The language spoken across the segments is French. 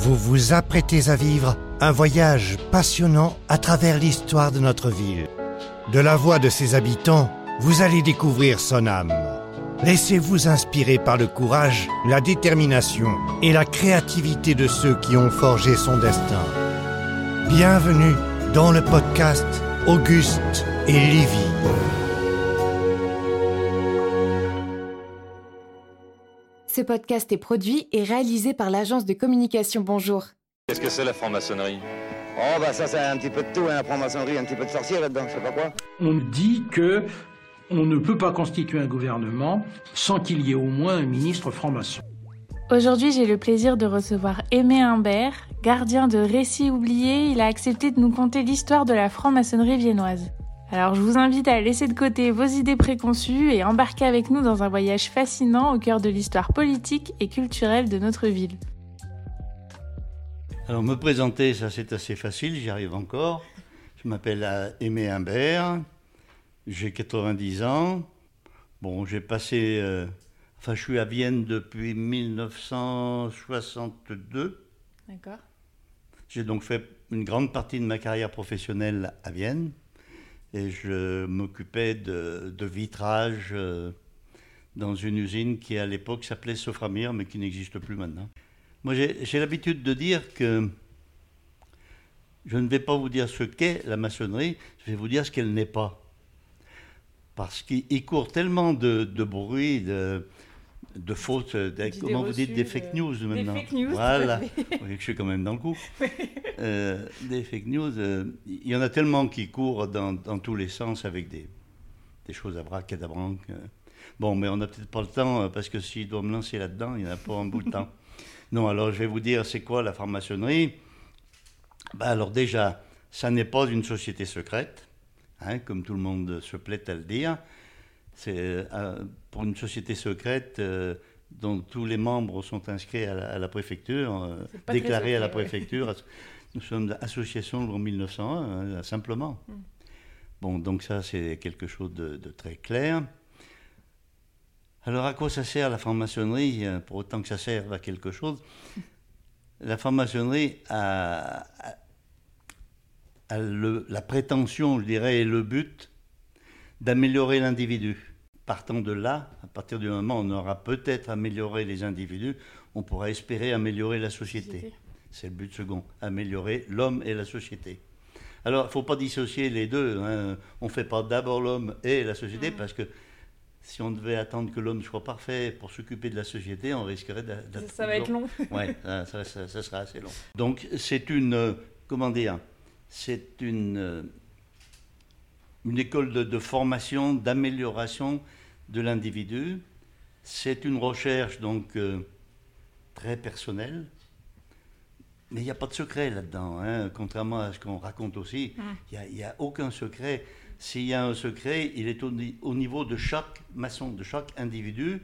Vous vous apprêtez à vivre un voyage passionnant à travers l'histoire de notre ville. De la voix de ses habitants, vous allez découvrir son âme. Laissez-vous inspirer par le courage, la détermination et la créativité de ceux qui ont forgé son destin. Bienvenue dans le podcast Auguste et Livy. Ce podcast est produit et réalisé par l'agence de communication Bonjour. Qu'est-ce que c'est la franc-maçonnerie? Oh bah ça c'est un petit peu de tout, hein, la franc-maçonnerie, un petit peu de sorcier là-dedans, je sais pas quoi. On dit que on ne peut pas constituer un gouvernement sans qu'il y ait au moins un ministre franc-maçon. Aujourd'hui, j'ai le plaisir de recevoir Aimé Imbert, gardien de récits oubliés. Il a accepté de nous conter l'histoire de la franc-maçonnerie viennoise. Alors je vous invite à laisser de côté vos idées préconçues et embarquer avec nous dans un voyage fascinant au cœur de l'histoire politique et culturelle de notre ville. Alors me présenter, ça c'est assez facile, j'y arrive encore. Je m'appelle euh, Aimé Imbert, j'ai 90 ans. Bon, j'ai passé... euh, enfin, je suis à Vienne depuis 1962. D'accord. J'ai donc fait une grande partie de ma carrière professionnelle à Vienne. Et je m'occupais de, vitrage euh, dans une usine qui à l'époque s'appelait Soframir, mais qui n'existe plus maintenant. Moi, j'ai l'habitude de dire que je ne vais pas vous dire ce qu'est la maçonnerie, je vais vous dire ce qu'elle n'est pas. Parce qu'il il court tellement de bruit, de, de de- D'idées comment vous dites, des de- fake news des maintenant. fake news, Voilà. à fait. Vous voyez que je suis quand même dans le coup. Euh, des fake news, euh, il y en a tellement qui courent dans, dans tous les sens avec des, des choses à bracadabranc. euh. Bon, mais on n'a peut-être pas le temps, euh, parce que s'il doit me lancer là-dedans, il n'y en a pas un bout de temps. Non, alors je vais vous dire, c'est quoi la franc-maçonnerie? Ben, Alors déjà, ça n'est pas une société secrète, hein, comme tout le monde se plaît à le dire. C'est euh, pour une société secrète euh, dont tous les membres sont inscrits à la, à la préfecture, euh, déclarés à la préfecture. Nous sommes association en 1901, hein, simplement. Mm. Bon, donc ça, c'est quelque chose de, de très clair. Alors, à quoi ça sert la franc-maçonnerie Pour autant que ça serve à quelque chose, la franc-maçonnerie a, a- a le- la prétention, je dirais, et le but d'améliorer l'individu. Partant de là, à partir du moment où on aura peut-être amélioré les individus, on pourra espérer améliorer la société. C'est le but second, améliorer l'homme et la société. Alors, il ne faut pas dissocier les deux. hein. On ne fait pas d'abord l'homme et la société, parce que si on devait attendre que l'homme soit parfait pour s'occuper de la société, on risquerait d'être ça va être long. oui, ça, ça- ça- ça sera assez long. Donc c'est une, euh, comment dire, c'est une, euh, une école de, de formation, d'amélioration de l'individu. C'est une recherche donc euh, très personnelle. Mais il n'y a pas de secret là-dedans, hein, contrairement à ce qu'on raconte aussi. Il n'y a, aucun secret. S'il y a un secret, il est au, au niveau de chaque maçon, de chaque individu,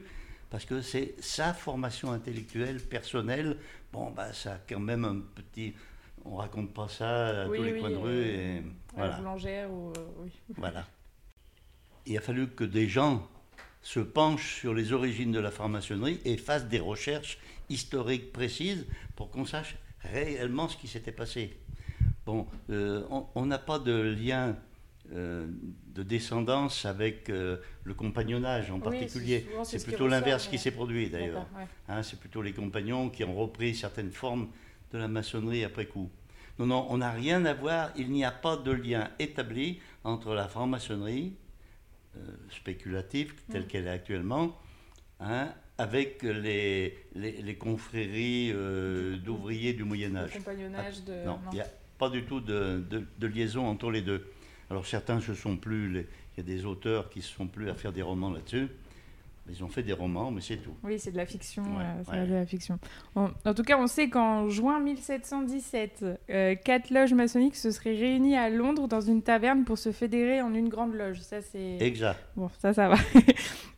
parce que c'est sa formation intellectuelle, personnelle. Bon, bah, ça a quand même un petit. On raconte pas ça à Oui, tous les oui, coins de euh, rue. Et À la voilà. boulangère ou... euh, oui. Voilà. Il a fallu que des gens se penchent sur les origines de la franc-maçonnerie et fassent des recherches historiques précises pour qu'on sache réellement ce qui s'était passé. Bon, euh, on- n'a pas de lien euh, de descendance avec euh, le compagnonnage en Oui, particulier. c'est plutôt l'inverse qui s'est produit d'ailleurs. Ouais. Hein, c'est plutôt les compagnons qui ont repris certaines formes de la maçonnerie après coup. Non, non, on n'a rien à voir, il n'y a pas de lien établi entre la franc-maçonnerie euh, spéculative, telle Mm. qu'elle est actuellement, hein, avec les, les, les confréries euh, d'ouvriers du Le Moyen-Âge. compagnonnage de... Non, il n'y a pas du tout de, de- de liaison entre les deux. Alors certains se sont plus, il y a des auteurs qui se sont plus à faire des romans là-dessus. Ils ont fait des romans, mais c'est tout. Oui, c'est de la fiction. Ouais, euh, ça ouais. reste de la fiction. Bon, en tout cas, on sait qu'en juin 1717, euh, quatre loges maçonniques se seraient réunies à Londres dans une taverne pour se fédérer en une grande loge. Ça, c'est Exact. bon, ça, ça va.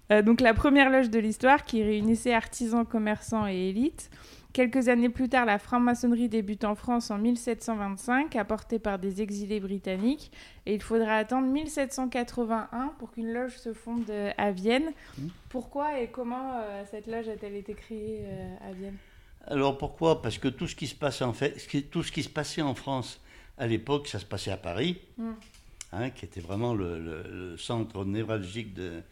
Euh, donc la première loge de l'histoire qui réunissait artisans, commerçants et élites. Quelques années plus tard, la franc-maçonnerie débute en France en 1725, apportée par des exilés britanniques. Et il faudra attendre 1781 pour qu'une loge se fonde euh, à Vienne. Mmh. Pourquoi et comment euh, cette loge a-t-elle été créée euh, à Vienne? Alors pourquoi? Parce que tout ce qui se passe en fait, ce qui- tout ce qui se passait en France à l'époque, ça se passait à Paris, Mm. hein, qui était vraiment le, le- le centre névralgique de,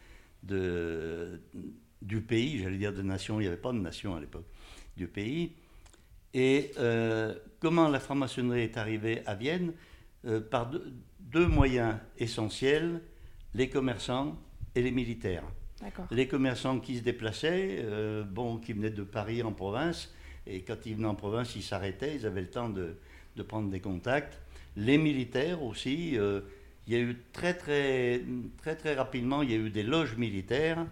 de- du pays, j'allais dire de nation, il n'y avait pas de nation à l'époque, du pays. Et euh, comment la franc-maçonnerie est arrivée à Vienne Euh, Par deux, deux moyens essentiels, les commerçants et les militaires. Les commerçants qui se déplaçaient, euh, bon, qui venaient de Paris en province, et quand ils venaient en province, ils s'arrêtaient, ils avaient le temps de, de prendre des contacts. Les militaires aussi, il y a eu très très, très très rapidement, il y a eu des loges militaires.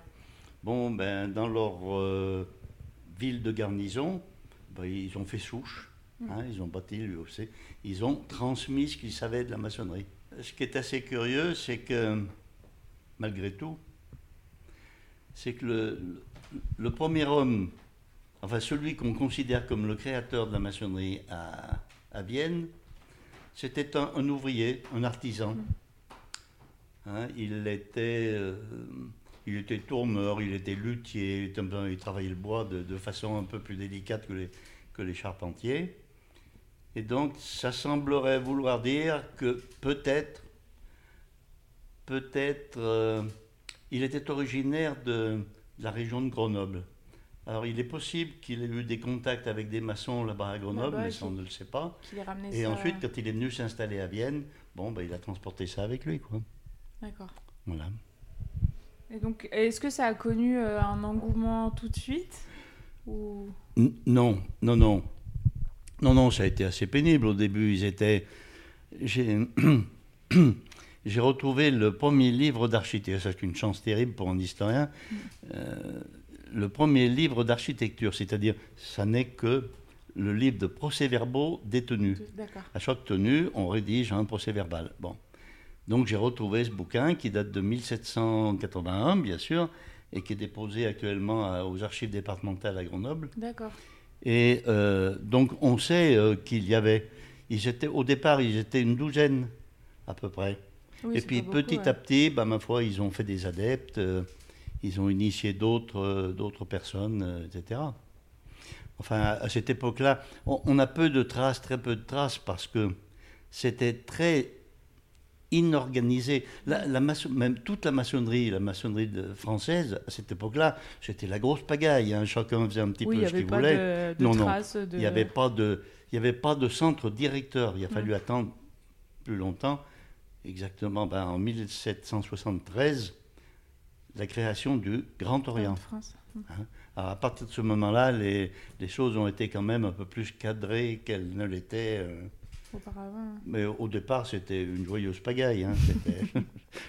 Bon, ben, dans leur ville de garnison, ben, ils ont fait souche, hein, ils ont bâti l'UOC, ils ont transmis ce qu'ils savaient de la maçonnerie. Ce qui est assez curieux, c'est que, malgré tout, c'est que le, le premier homme, enfin celui qu'on considère comme le créateur de la maçonnerie à, à Vienne, c'était un, un ouvrier, un artisan. Hein, il, était, euh, il était tourneur, il était luthier, il, était un peu- il travaillait le bois de, de façon un peu plus délicate que les, que les charpentiers. Et donc, ça semblerait vouloir dire que peut-être, peut-être, euh, il était originaire de, de la région de Grenoble. Alors, il est possible qu'il ait eu des contacts avec des maçons là-bas à Grenoble, mais ça, on ne le sait pas. Et ça- ensuite, quand il est venu s'installer à Vienne, bon, ben, il a transporté ça avec lui, quoi. D'accord. Voilà. Et donc, est-ce que ça a connu euh, un engouement tout de suite ou... Non, non, non. Non, non, ça a été assez pénible au début. Ils étaient. J'ai j'ai retrouvé le premier livre d'architecture. C'est une chance terrible pour un historien. Euh, le premier livre d'architecture, c'est-à-dire, ça n'est que le livre de procès-verbaux détenus. À chaque tenue, on rédige un procès verbal. Bon. Donc j'ai retrouvé ce bouquin qui date de 1781, bien sûr, et qui est déposé actuellement aux archives départementales à Grenoble. D'accord. Et euh, donc on sait euh, qu'il y avait, ils étaient, au départ, ils étaient une douzaine à peu près. Oui, et puis beaucoup, petit ouais. à petit, bah, ma foi, ils ont fait des adeptes, euh, ils ont initié d'autres d'autres personnes, etc. Enfin, à cette époque-là, on, on a peu de traces, très peu de traces, parce que c'était très inorganisé. La, la maçon- même toute la maçonnerie, la maçonnerie de- française, à cette époque-là, c'était la grosse pagaille. hein. Chacun faisait un petit Oui, peu ce qu'il voulait. de, de Non. Il n'y avait pas de, il y avait pas de centre directeur. Il a fallu attendre plus longtemps, exactement ben, en 1773, la création du Grand Orient. France. Alors à partir de ce moment-là, les, les choses ont été quand même un peu plus cadrées qu'elles ne l'étaient. euh, Auparavant. mais au départ, c'était une joyeuse pagaille. hein.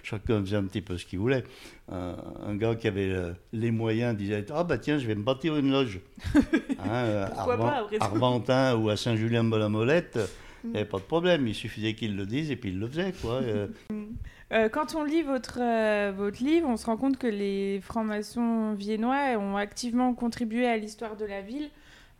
Chacun faisait un petit peu ce qu'il voulait. Un, un gars qui avait euh, les moyens disait Ah, bah tiens, je vais me bâtir une loge. Hein, euh, Pourquoi Arvan- pas. Arventin ou à Saint-Julien-de-la-Molette, il n'y avait pas de problème. Il suffisait qu'il le dise et puis il le faisait. Quoi. Euh, Euh, quand on lit votre, euh, votre livre, on se rend compte que les francs-maçons viennois ont activement contribué à l'histoire de la ville.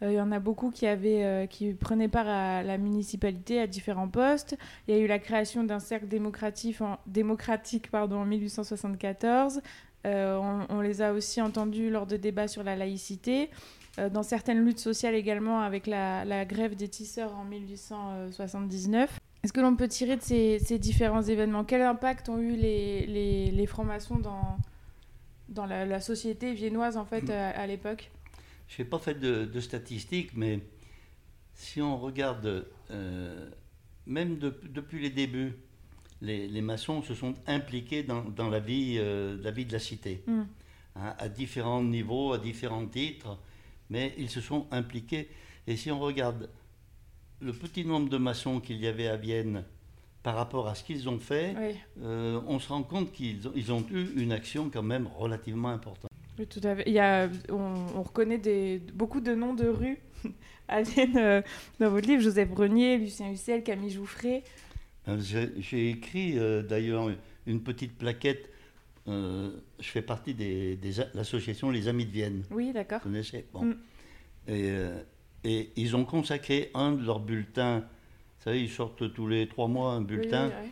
Euh, Il y en a beaucoup qui, avaient, euh, qui prenaient part à la municipalité à différents postes. Il y a eu la création d'un cercle démocratique en, démocratique, pardon, en 1874. Euh, on, on les a aussi entendus lors de débats sur la laïcité. Dans certaines luttes sociales également avec la, la grève des tisseurs en 1879. Est-ce que l'on peut tirer de ces, ces différents événements? Quel impact ont eu les, les, les francs-maçons dans, dans la, la société viennoise en fait à, à l'époque? Je n'ai pas fait de, de statistiques, mais si on regarde, euh, même de- depuis les débuts, les, les maçons se sont impliqués dans, dans la, vie, euh, la vie de la cité, Mm. hein, à différents niveaux, à différents titres, mais ils se sont impliqués. Et si on regarde le petit nombre de maçons qu'il y avait à Vienne par rapport à ce qu'ils ont fait, Oui, euh, on se rend compte qu'ils ont, ils ont eu une action quand même relativement importante. Oui, tout à fait. Il y a, on, on reconnaît des, beaucoup de noms de rues à Vienne euh, dans votre livre. Joseph Brenier, Lucien Hussel, Camille Jouffret. Euh, J'ai écrit euh, d'ailleurs une petite plaquette. euh, je fais partie des a- l'association Les Amis de Vienne. Oui, d'accord. Vous connaissez? Bon. Mm. et, et ils ont consacré un de leurs bulletins. Vous savez, ils sortent tous les trois mois un Oui, bulletin. oui, oui.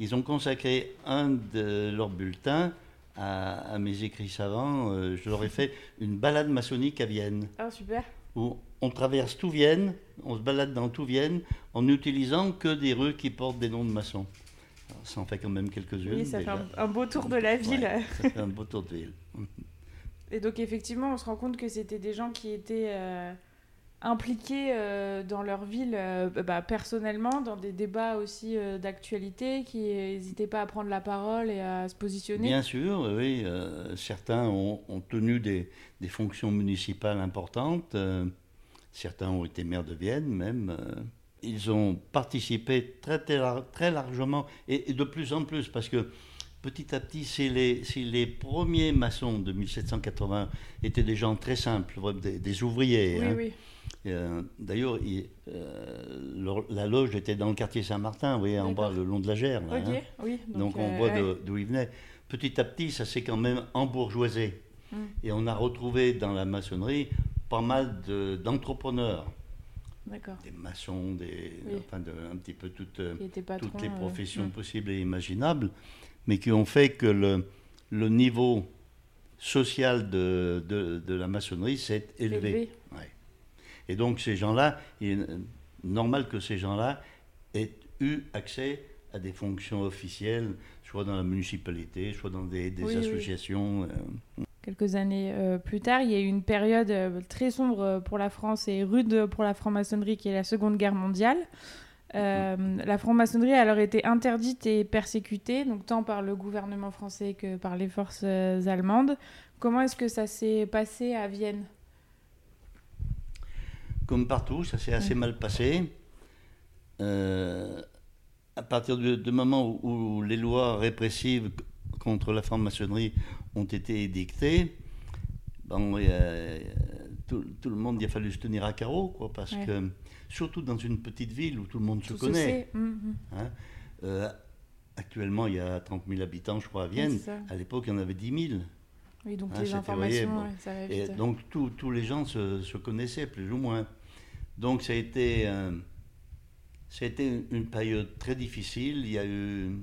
Ils ont consacré un de leurs bulletins à, à mes écrits savants. Euh, je leur ai fait une balade maçonnique à Vienne. Ah, super. où on traverse tout Vienne, on se balade dans tout Vienne en n'utilisant que des rues qui portent des noms de maçons. Alors, ça en fait quand même quelques-unes. Oui, ça fait un, un beau tour de la ville. Ouais, ça fait un beau tour de ville. Et donc effectivement, on se rend compte que c'était des gens qui étaient euh, impliqués euh, dans leur ville euh, bah, personnellement, dans des débats aussi euh, d'actualité, qui n'hésitaient pas à prendre la parole et à se positionner. Bien sûr, oui. certains ont, ont tenu des, des fonctions municipales importantes. certains ont été maires de Vienne même. ils ont participé très, très, lar- très largement et, et de plus en plus parce que petit à petit, si les, si les premiers maçons de 1780 étaient des gens très simples, des, des ouvriers, Oui, hein, oui. Euh, D'ailleurs, il- euh, la loge était dans le quartier Saint-Martin, vous voyez, en bas, le long de la Gère. là, hein. oui. Donc, on euh, voit ouais. de- d'où il venait. Petit à petit, ça s'est quand même embourgeoisé. Mm. Et on a retrouvé dans la maçonnerie pas mal de- d'entrepreneurs, D'accord. des maçons, des, Oui. enfin de, un petit peu toutes, les professions mm. possibles et imaginables, mais qui ont fait que le, le niveau social de, de- de la maçonnerie s'est élevé. Élevé. Ouais. Et donc ces gens-là, il est normal que ces gens-là aient eu accès à des fonctions officielles, soit dans la municipalité, soit dans des, des Oui, oui. associations. euh. Quelques années euh, plus tard, il y a eu une période euh, très sombre pour la France et rude pour la franc-maçonnerie, qui est la Seconde Guerre mondiale. Euh, la franc-maçonnerie a alors été interdite et persécutée, donc tant par le gouvernement français que par les forces allemandes. Comment est-ce que ça s'est passé à Vienne? Comme partout, ça s'est assez mal passé. Euh, à partir du, du moment où, où les lois répressives contre la franc-maçonnerie ont été édictées, bon, tout, tout le monde il a fallu se tenir à carreau, quoi, parce Ouais. que surtout dans une petite ville où tout le monde se connaît. sait. Mhm. hein. Euh, actuellement, il y a 30 000 habitants, je crois, à Vienne. à l'époque, il y en avait 10 000. Oui, donc les c'était, informations, voyez, bon. ouais, ça va Et donc tous- tous les gens se, se connaissaient plus ou moins. Donc ça a été, euh, ça a été une, période très difficile. Il y a eu,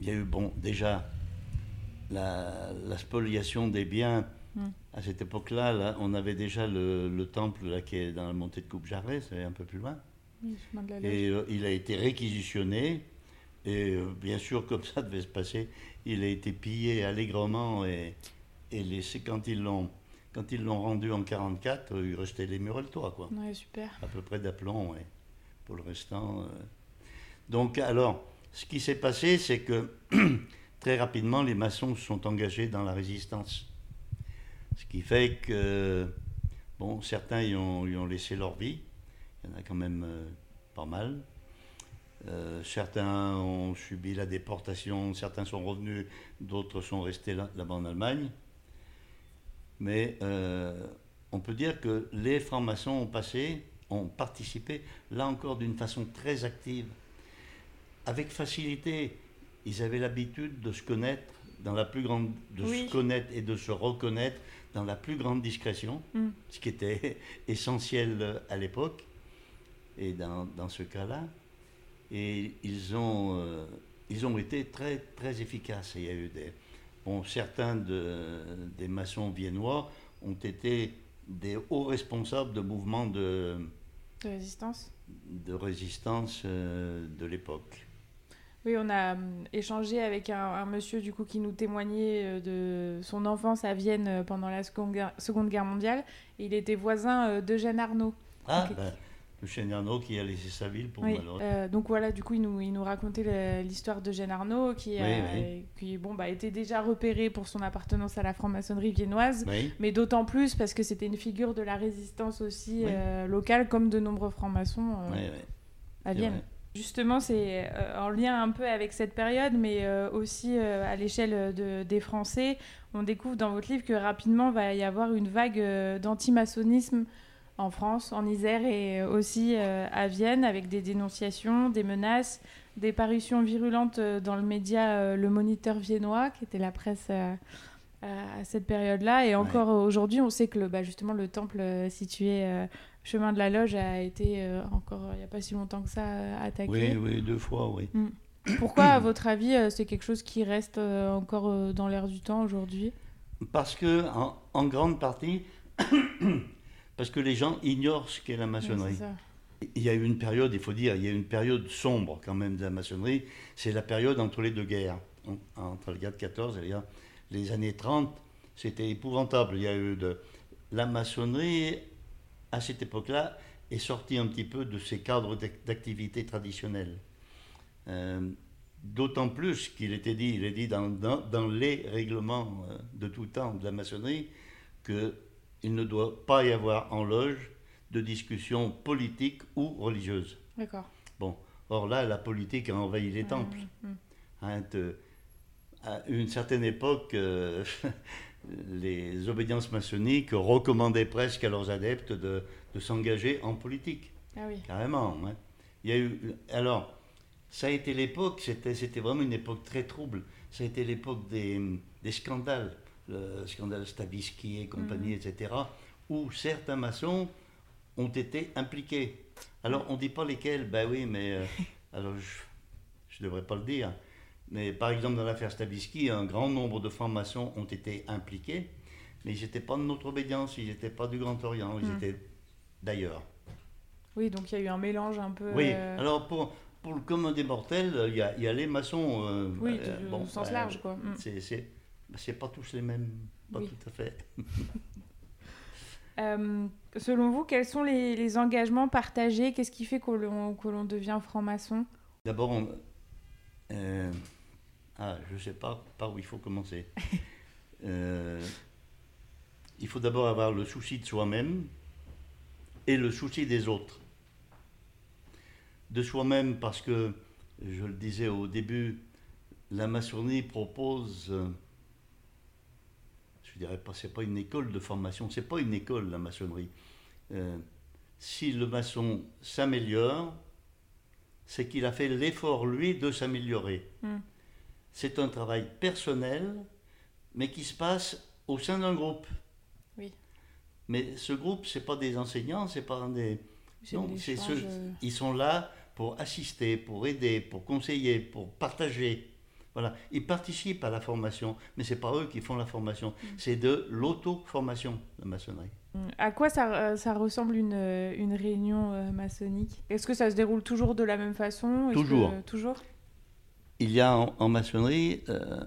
il y a eu bon déjà la, la spoliation des biens. Mm. À cette époque-là, là, on avait déjà le, le temple là, qui est dans la montée de Coupe Jarret, c'est un peu plus loin. Oui. Et euh, il a été réquisitionné. Et euh, bien sûr, comme ça devait se passer, il a été pillé allègrement. Et, et laissé, quand ils l'ont quand ils l'ont rendu en 44, euh, il restait les murs et le toit, quoi. Ouais, super. À peu près d'aplomb, ouais. Pour le restant. euh. Donc, alors, ce qui s'est passé, c'est que très rapidement, les maçons se sont engagés dans la résistance. Ce qui fait que, bon, certains y ont, y ont laissé leur vie. Il y en a quand même euh, pas mal. Euh, certains ont subi la déportation, certains sont revenus, d'autres sont restés là- là-bas en Allemagne. Mais euh, on peut dire que les francs-maçons ont passé, ont participé, là encore d'une façon très active. Avec facilité, ils avaient l'habitude de se connaître dans la plus grande, de Oui. se connaître et de se reconnaître dans la plus grande discrétion, Mm. ce qui était essentiel à l'époque, et dans, dans ce cas-là. Et ils ont, euh, ils ont été très, très efficaces. Il y a eu des, bon, certains de- des maçons viennois ont été des hauts responsables de mouvements de, De résistance de résistance euh, de l'époque. Oui, on a hum, échangé avec un, un monsieur du coup qui nous témoignait euh, de son enfance à Vienne euh, pendant la Seconde Guerre, Seconde Guerre mondiale. Et il était voisin d'Eugène Arnaud. Ah, ben, chêne Arnaud qui a laissé sa ville pour Oui, euh, donc voilà, du coup, il nous, il nous racontait l'histoire d'Eugène Arnaud qui, a- Oui, qui bon, bah, était déjà repéré pour son appartenance à la franc-maçonnerie viennoise. Mais d'autant plus parce que c'était une figure de la résistance aussi euh, locale, comme de nombreux francs-maçons euh, à Vienne. Justement, c'est euh, en lien un peu avec cette période, mais aussi à l'échelle de- des Français. On découvre dans votre livre que rapidement va y avoir une vague d'antimaçonnisme en France, en Isère et aussi euh, à Vienne, avec des dénonciations, des menaces, des parutions virulentes euh, dans le média euh, Le Moniteur viennois, qui était la presse euh, à cette période-là. Et encore aujourd'hui, on sait que le, bah, justement le temple euh, situé euh, chemin de la Loge a été euh, encore il n'y a pas si longtemps que ça euh, attaqué. Oui, oui, deux fois, oui. Pourquoi, à votre avis, euh, c'est quelque chose qui reste euh, encore euh, dans l'air du temps aujourd'hui? Parce que, en, en grande partie, Parce que les gens ignorent ce qu'est la maçonnerie. Il y a eu une période, il faut dire, il y a eu une période sombre quand même de la maçonnerie. C'est la période entre les deux guerres, en- entre la guerre de 14 et les- années 30. C'était épouvantable. Il y a eu de la maçonnerie à cette époque-là est sortie un petit peu de ses cadres d'ac- d'activité traditionnels. Euh, D'autant plus qu'il était dit, il est dit dans, dans- dans les règlements euh, de tout temps de la maçonnerie qu'il ne doit pas y avoir en loge de discussions politiques ou religieuses. D'accord. Bon, or là, la politique a envahi les temples. Hein, te- à une certaine époque, euh, les obédiences maçonniques recommandaient presque à leurs adeptes de, de s'engager en politique, Ah oui. carrément. hein. Il y a eu, alors, ça a été l'époque, c'était, c'était vraiment une époque très trouble. Ça a été l'époque des, des scandales, le scandale Stavisky et compagnie, etc., où certains maçons ont été impliqués. Alors, on ne dit pas lesquels, ben oui, mais euh, alors je ne devrais pas le dire. Mais par exemple, dans l'affaire Stavisky, un grand nombre de francs-maçons ont été impliqués, mais ils n'étaient pas de notre obédience, ils n'étaient pas du Grand Orient, ils Mm. étaient d'ailleurs. Oui, donc il y a eu un mélange un peu. Oui, euh, alors pour, pour le commun des mortels, il y a, il y a les maçons. euh, Oui, euh, du- au sens large, quoi. Mm. C'est, c'est, pas tous les mêmes, pas Oui. tout à fait. euh, selon vous, quels sont les, les engagements partagés? Qu'est-ce qui fait que l'on que l'on devient franc-maçon? D'abord, on- euh, ah, je ne sais pas par où il faut commencer. Euh, il faut d'abord avoir le souci de soi-même et le souci des autres. De soi-même parce que, je le disais au début, la maçonnerie propose, je dirais pas, c'est pas une école de formation, c'est pas une école la maçonnerie. Euh, si le maçon s'améliore, c'est qu'il a fait l'effort, lui, de s'améliorer. Mm. C'est un travail personnel, mais qui se passe au sein d'un groupe. Oui. Mais ce groupe, c'est pas des enseignants, c'est pas des... Non, de c'est l'échange, ceux, euh, ils sont là pour assister, pour aider, pour conseiller, pour partager. Voilà, ils participent à la formation, mais c'est pas eux qui font la formation, Mm. c'est de l'auto-formation, la maçonnerie. À quoi ça, euh, ça ressemble une, euh, une réunion euh, maçonnique? Est-ce que ça se déroule toujours de la même façon? Toujours. que- toujours? Il y a en, en maçonnerie euh,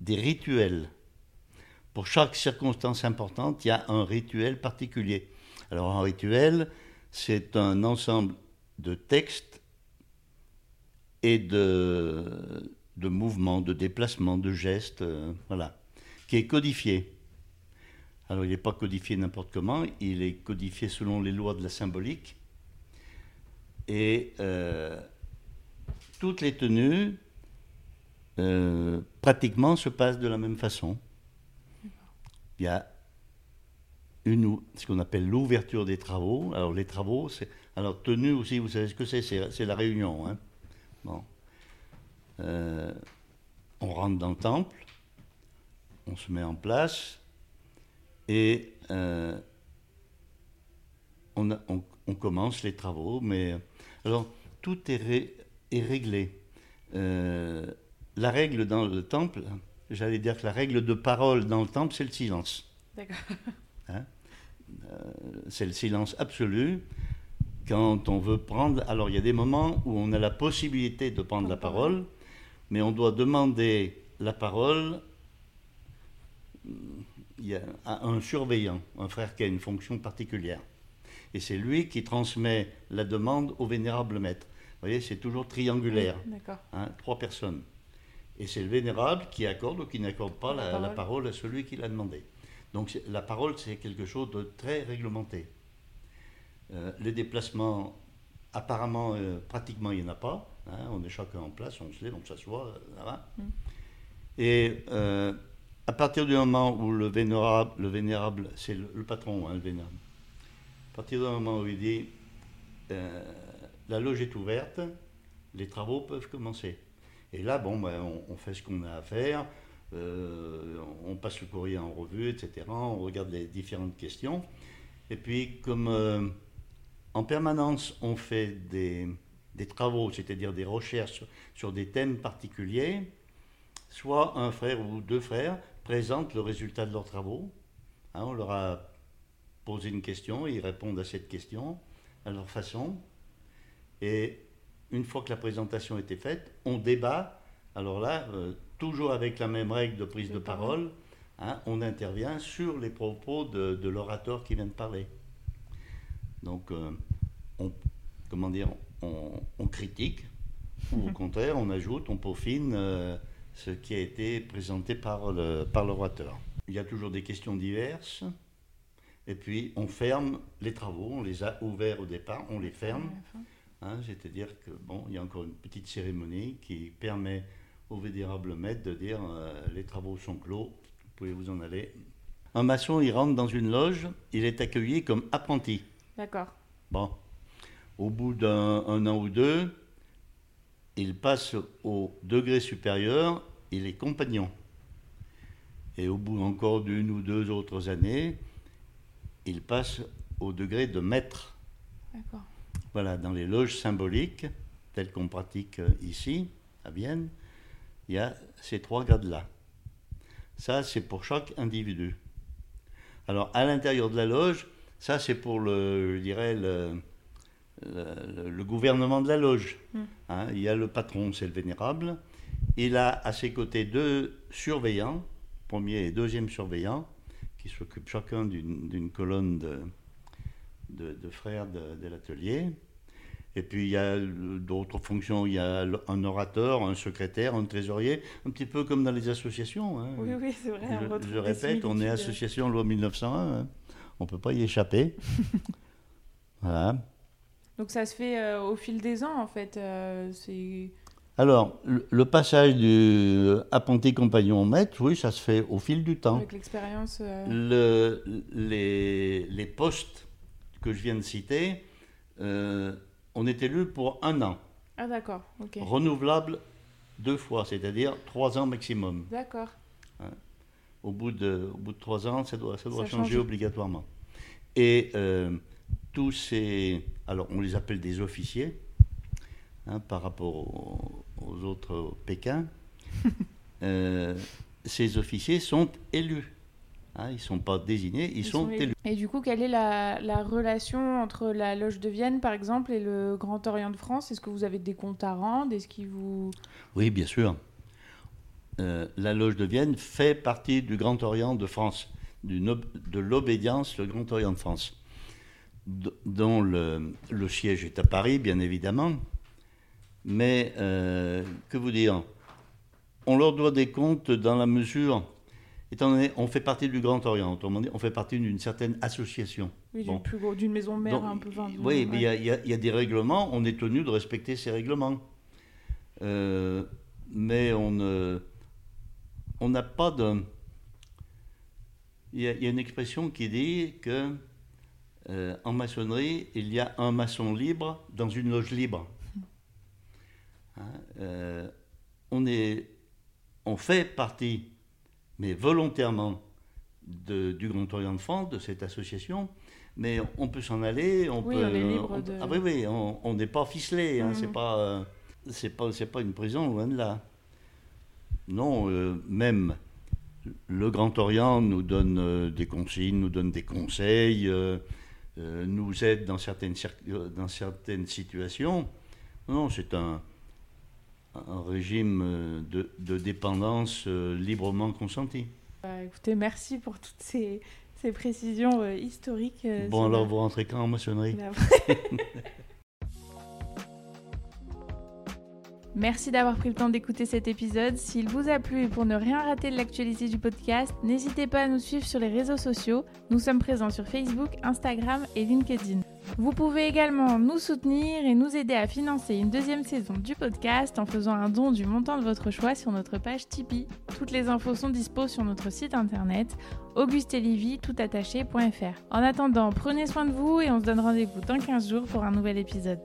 des rituels. Pour chaque circonstance importante, il y a un rituel particulier. Alors un rituel, c'est un ensemble de textes et de, de mouvements, de déplacements, de gestes, euh, voilà, qui est codifié. Alors il n'est pas codifié n'importe comment, il est codifié selon les lois de la symbolique. Et euh, toutes les tenues, euh, pratiquement, se passent de la même façon. Il y a une, ce qu'on appelle l'ouverture des travaux. Alors, les travaux, c'est. Alors, tenue aussi, vous savez ce que c'est? C'est c'est la réunion. hein. Bon. Euh, on rentre dans le temple, on se met en place, et euh, on, a- on- on commence les travaux, mais alors tout est, ré- est réglé. Euh, la règle dans le temple, j'allais dire que la règle de parole dans le temple, c'est le silence. D'accord. Hein? C'est le silence absolu. Quand on veut prendre, alors il y a des moments où on a la possibilité de prendre la parole, mais on doit demander la parole à un surveillant, un frère qui a une fonction particulière. Et c'est lui qui transmet la demande au vénérable maître. Vous voyez, c'est toujours triangulaire, hein, trois personnes. Et c'est le vénérable qui accorde ou qui n'accorde pas La la, la parole. à celui qui l'a demandé. Donc la parole, c'est quelque chose de très réglementé. Euh, les déplacements, apparemment, euh, pratiquement, il n'y en a pas. Hein, on est chacun en place, on se lève, on s'assoit. là, là. Mm. Et euh, à partir du moment où le vénérable, le vénérable c'est le, le patron, hein, le vénérable, à partir du moment où il dit euh, la loge est ouverte, les travaux peuvent commencer. Et là, bon, ben, on, on fait ce qu'on a à faire, euh, on passe le courrier en revue, etc. On regarde les différentes questions. Et puis, comme en permanence on fait des, des travaux, c'est-à-dire des recherches sur, des thèmes particuliers, soit un frère ou deux frères présentent le résultat de leurs travaux. Hein, on leur a poser une question, ils répondent à cette question à leur façon. Et une fois que la présentation était faite, on débat. Alors là, euh, toujours avec la même règle de prise de parole, hein, on intervient sur les propos de, de l'orateur qui vient de parler. Donc, euh, on, comment dire, on, on critique, ou au contraire, on ajoute, on peaufine euh, ce qui a été présenté par le- par l'orateur. Il y a toujours des questions diverses. Et puis, on ferme les travaux, on les a ouverts au départ, on les ferme. Hein, C'est-à-dire que bon, il y a encore une petite cérémonie qui permet au vénérable maître de dire euh, les travaux sont clos, vous pouvez vous en aller. Un maçon, il rentre dans une loge, il est accueilli comme apprenti. D'accord. Bon, au bout d'un un an ou deux, il passe au degré supérieur, il est compagnon. Et au bout encore d'une ou deux autres années, il passe au degré de maître. D'accord. Voilà, dans les loges symboliques, telles qu'on pratique euh, ici, à Vienne, il y a ces trois grades-là. Ça, c'est pour chaque individu. Alors, à l'intérieur de la loge, ça, c'est pour le, je dirais, le, le- le gouvernement de la loge. Hein, il y a le patron, c'est le vénérable. Il a à ses côtés deux surveillants, premier et deuxième surveillant, qui s'occupent chacun d'une colonne de, de, de frères de, de l'atelier. Et puis il y a d'autres fonctions, il y a un orateur, un secrétaire, un trésorier, un petit peu comme dans les associations. hein. Oui, oui, c'est vrai. on Je, répète, on est association loi 1901, hein. on ne peut pas y échapper. voilà. Donc ça se fait euh, au fil des ans, en fait. euh. Alors, le, le passage du apprenti compagnon au maître, oui, ça se fait au fil du temps. Avec l'expérience. euh, Le- les, les postes que je viens de citer, on est élu pour un an, Ah, d'accord. Ok. renouvelable deux fois, c'est-à-dire trois ans maximum. D'accord. Au bout de, au bout de trois ans, ça doit, ça doit Ça changer change. obligatoirement. Et tous ces. Alors, on les appelle des officiers, hein, par rapport aux, aux autres Pékin. Euh, ces officiers sont élus. Hein, ils ne sont pas désignés, ils, sont, élus. Et du coup, quelle est la, la relation entre la loge de Vienne, par exemple, et le Grand Orient de France? Est-ce que vous avez des comptes à rendre? Est-ce qu'ils vous... Oui, bien sûr. Euh, la loge de Vienne fait partie du Grand Orient de France, du de l'obédience, le Grand Orient de France, dont le, le siège est à Paris, bien évidemment. Mais, euh, que vous dire? On leur doit des comptes dans la mesure, étant donné, on fait partie du Grand Orient, autrement dit, on fait partie d'une certaine association. Oui, Bon. d'une maison mère Donc, un peu... enfin, oui, mais il y a- y, y des règlements, on est tenu de respecter ces règlements. Euh, mais on n'a pas de. Il y, a, il y a une expression qui dit que euh, en maçonnerie, il y a un maçon libre dans une loge libre. Hein, euh, on, est, on fait partie, mais volontairement, de- du Grand Orient de France, de cette association, mais on peut s'en aller. On Oui, peut, on est libre on- de- Ah oui, oui, on n'est pas ficelé, hein, c'est pas, euh, c'est pas, c'est pas une prison, loin de là. Non, euh, même le Grand Orient nous donne euh, des consignes, nous donne des conseils, euh, nous aide dans certaines, euh, dans certaines situations. Non, c'est un, un régime euh, de, de dépendance euh, librement consenti. Bah, écoutez, merci pour toutes ces, ces précisions historiques. Bon, alors vous rentrez quand en maçonnerie? Merci d'avoir pris le temps d'écouter cet épisode. S'il vous a plu et pour ne rien rater de l'actualité du podcast, n'hésitez pas à nous suivre sur les réseaux sociaux. Nous sommes présents sur Facebook, Instagram et LinkedIn. Vous pouvez également nous soutenir et nous aider à financer une deuxième saison du podcast en faisant un don du montant de votre choix sur notre page Tipeee. Toutes les infos sont dispo sur notre site internet augustelivy toutattaché.fr. En attendant, prenez soin de vous et on se donne rendez-vous dans 15 jours pour un nouvel épisode.